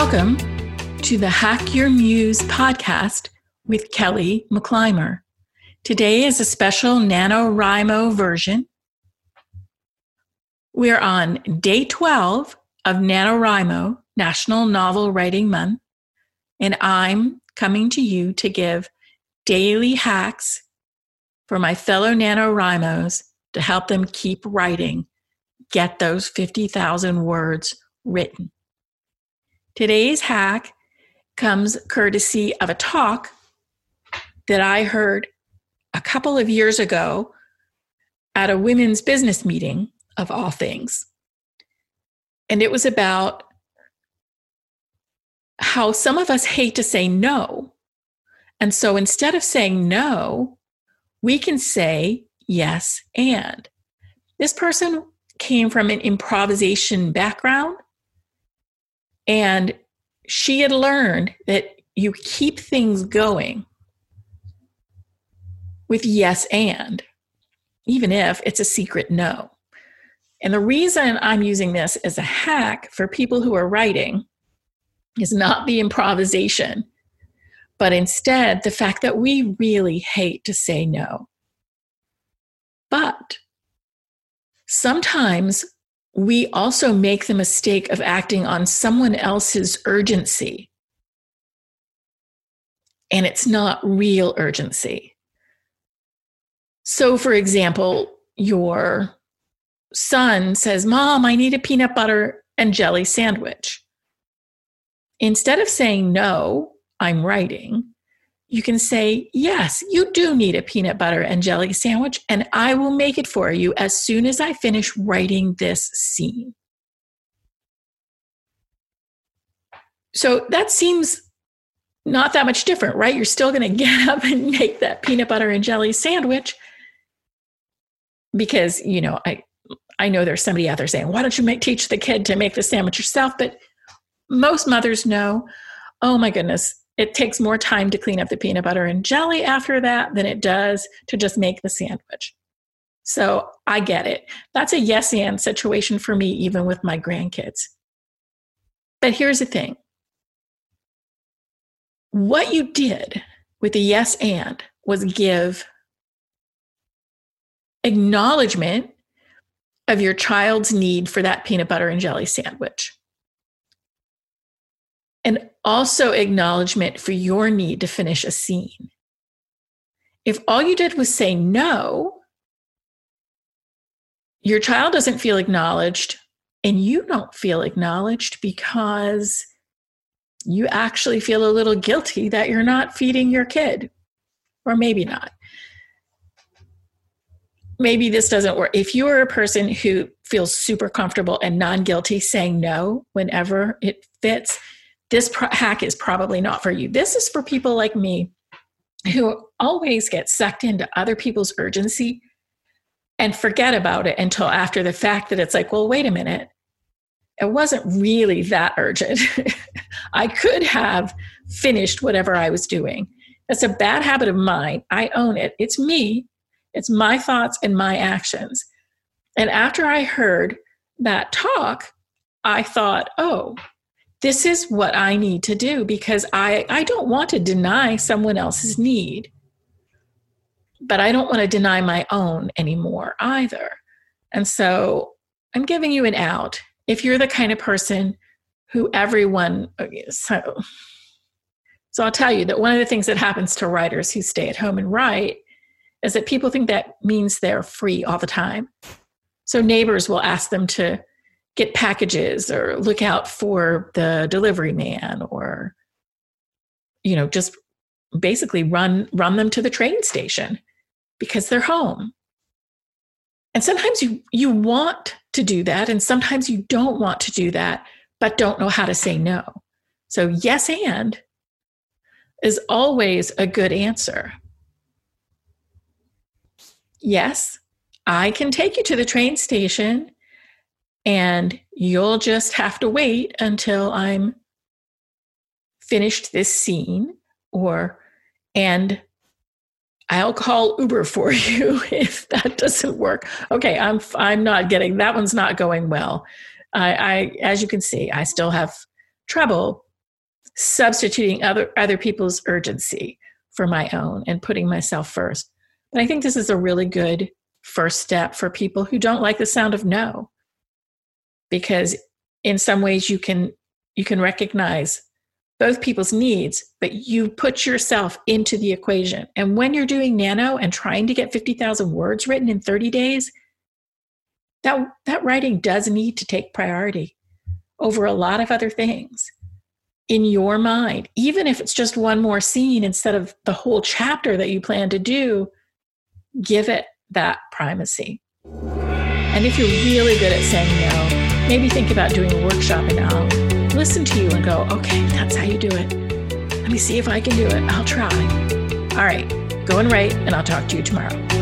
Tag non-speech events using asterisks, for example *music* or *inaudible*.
Welcome to the Hack Your Muse podcast with Kelly McClymer. Today is a special NaNoWriMo version. We're on day 12 of NaNoWriMo, National Novel Writing Month, and I'm coming to you to give daily hacks for my fellow NaNoWriMos to help them keep writing, get those 50,000 words written. Today's hack comes courtesy of a talk that I heard a couple of years ago at a women's business meeting, of all things. And it was about how some of us hate to say no. And so instead of saying no, we can say yes and. This person came from an improvisation background and she had learned that you keep things going with yes and, even if it's a secret no. And the reason I'm using this as a hack for people who are writing is not the improvisation, but instead the fact that we really hate to say no. But sometimes we also make the mistake of acting on someone else's urgency. And it's not real urgency. So, for example, your son says, Mom, I need a peanut butter and jelly sandwich. Instead of saying, No, I'm writing, you can say, Yes, you do need a peanut butter and jelly sandwich, and I will make it for you as soon as I finish writing this scene. So that seems not that much different, right? You're still going *laughs* to get up and make that peanut butter and jelly sandwich because, you know, I, I know there's somebody out there saying, why don't you make, teach the kid to make the sandwich yourself? But most mothers know, oh my goodness, it takes more time to clean up the peanut butter and jelly after that than it does to just make the sandwich. So I get it. That's a yes and situation for me, even with my grandkids. But here's the thing what you did with the yes and was give acknowledgement of your child's need for that peanut butter and jelly sandwich and also acknowledgement for your need to finish a scene. If all you did was say no, your child doesn't feel acknowledged and you don't feel acknowledged because you actually feel a little guilty that you're not feeding your kid, or maybe not. Maybe this doesn't work. If you are a person who feels super comfortable and non guilty saying no whenever it fits, this pro- hack is probably not for you. This is for people like me who always get sucked into other people's urgency and forget about it until after the fact that it's like, well, wait a minute. It wasn't really that urgent. *laughs* I could have finished whatever I was doing. That's a bad habit of mine. I own it. It's me, it's my thoughts and my actions. And after I heard that talk, I thought, oh, this is what I need to do because I, I don't want to deny someone else's need, but I don't want to deny my own anymore either. And so I'm giving you an out. If you're the kind of person who everyone, so, so I'll tell you that one of the things that happens to writers who stay at home and write is that people think that means they're free all the time. So neighbors will ask them to get packages or look out for the delivery man or you know just basically run run them to the train station because they're home. And sometimes you you want to do that and sometimes you don't want to do that but don't know how to say no. So yes and is always a good answer. Yes i can take you to the train station and you'll just have to wait until I'm finished this scene or and I'll call Uber for *laughs* you if that doesn't work. Okay, I'm I'm not getting that one's not going well. I, I as you can see, I still have trouble substituting other other people's urgency for my own and putting myself first. But I think this is a really good first step for people who don't like the sound of no. Because in some ways you can you can recognize both people's needs, but you put yourself into the equation. And when you're doing nano and trying to get 50,000 words written in 30 days, that, that writing does need to take priority over a lot of other things in your mind. Even if it's just one more scene instead of the whole chapter that you plan to do, give it that primacy. And if you're really good at saying no, maybe think about doing a workshop and I'll listen to you and go, okay, that's how you do it. Let me see if I can do it. I'll try. All right, go and write, and I'll talk to you tomorrow.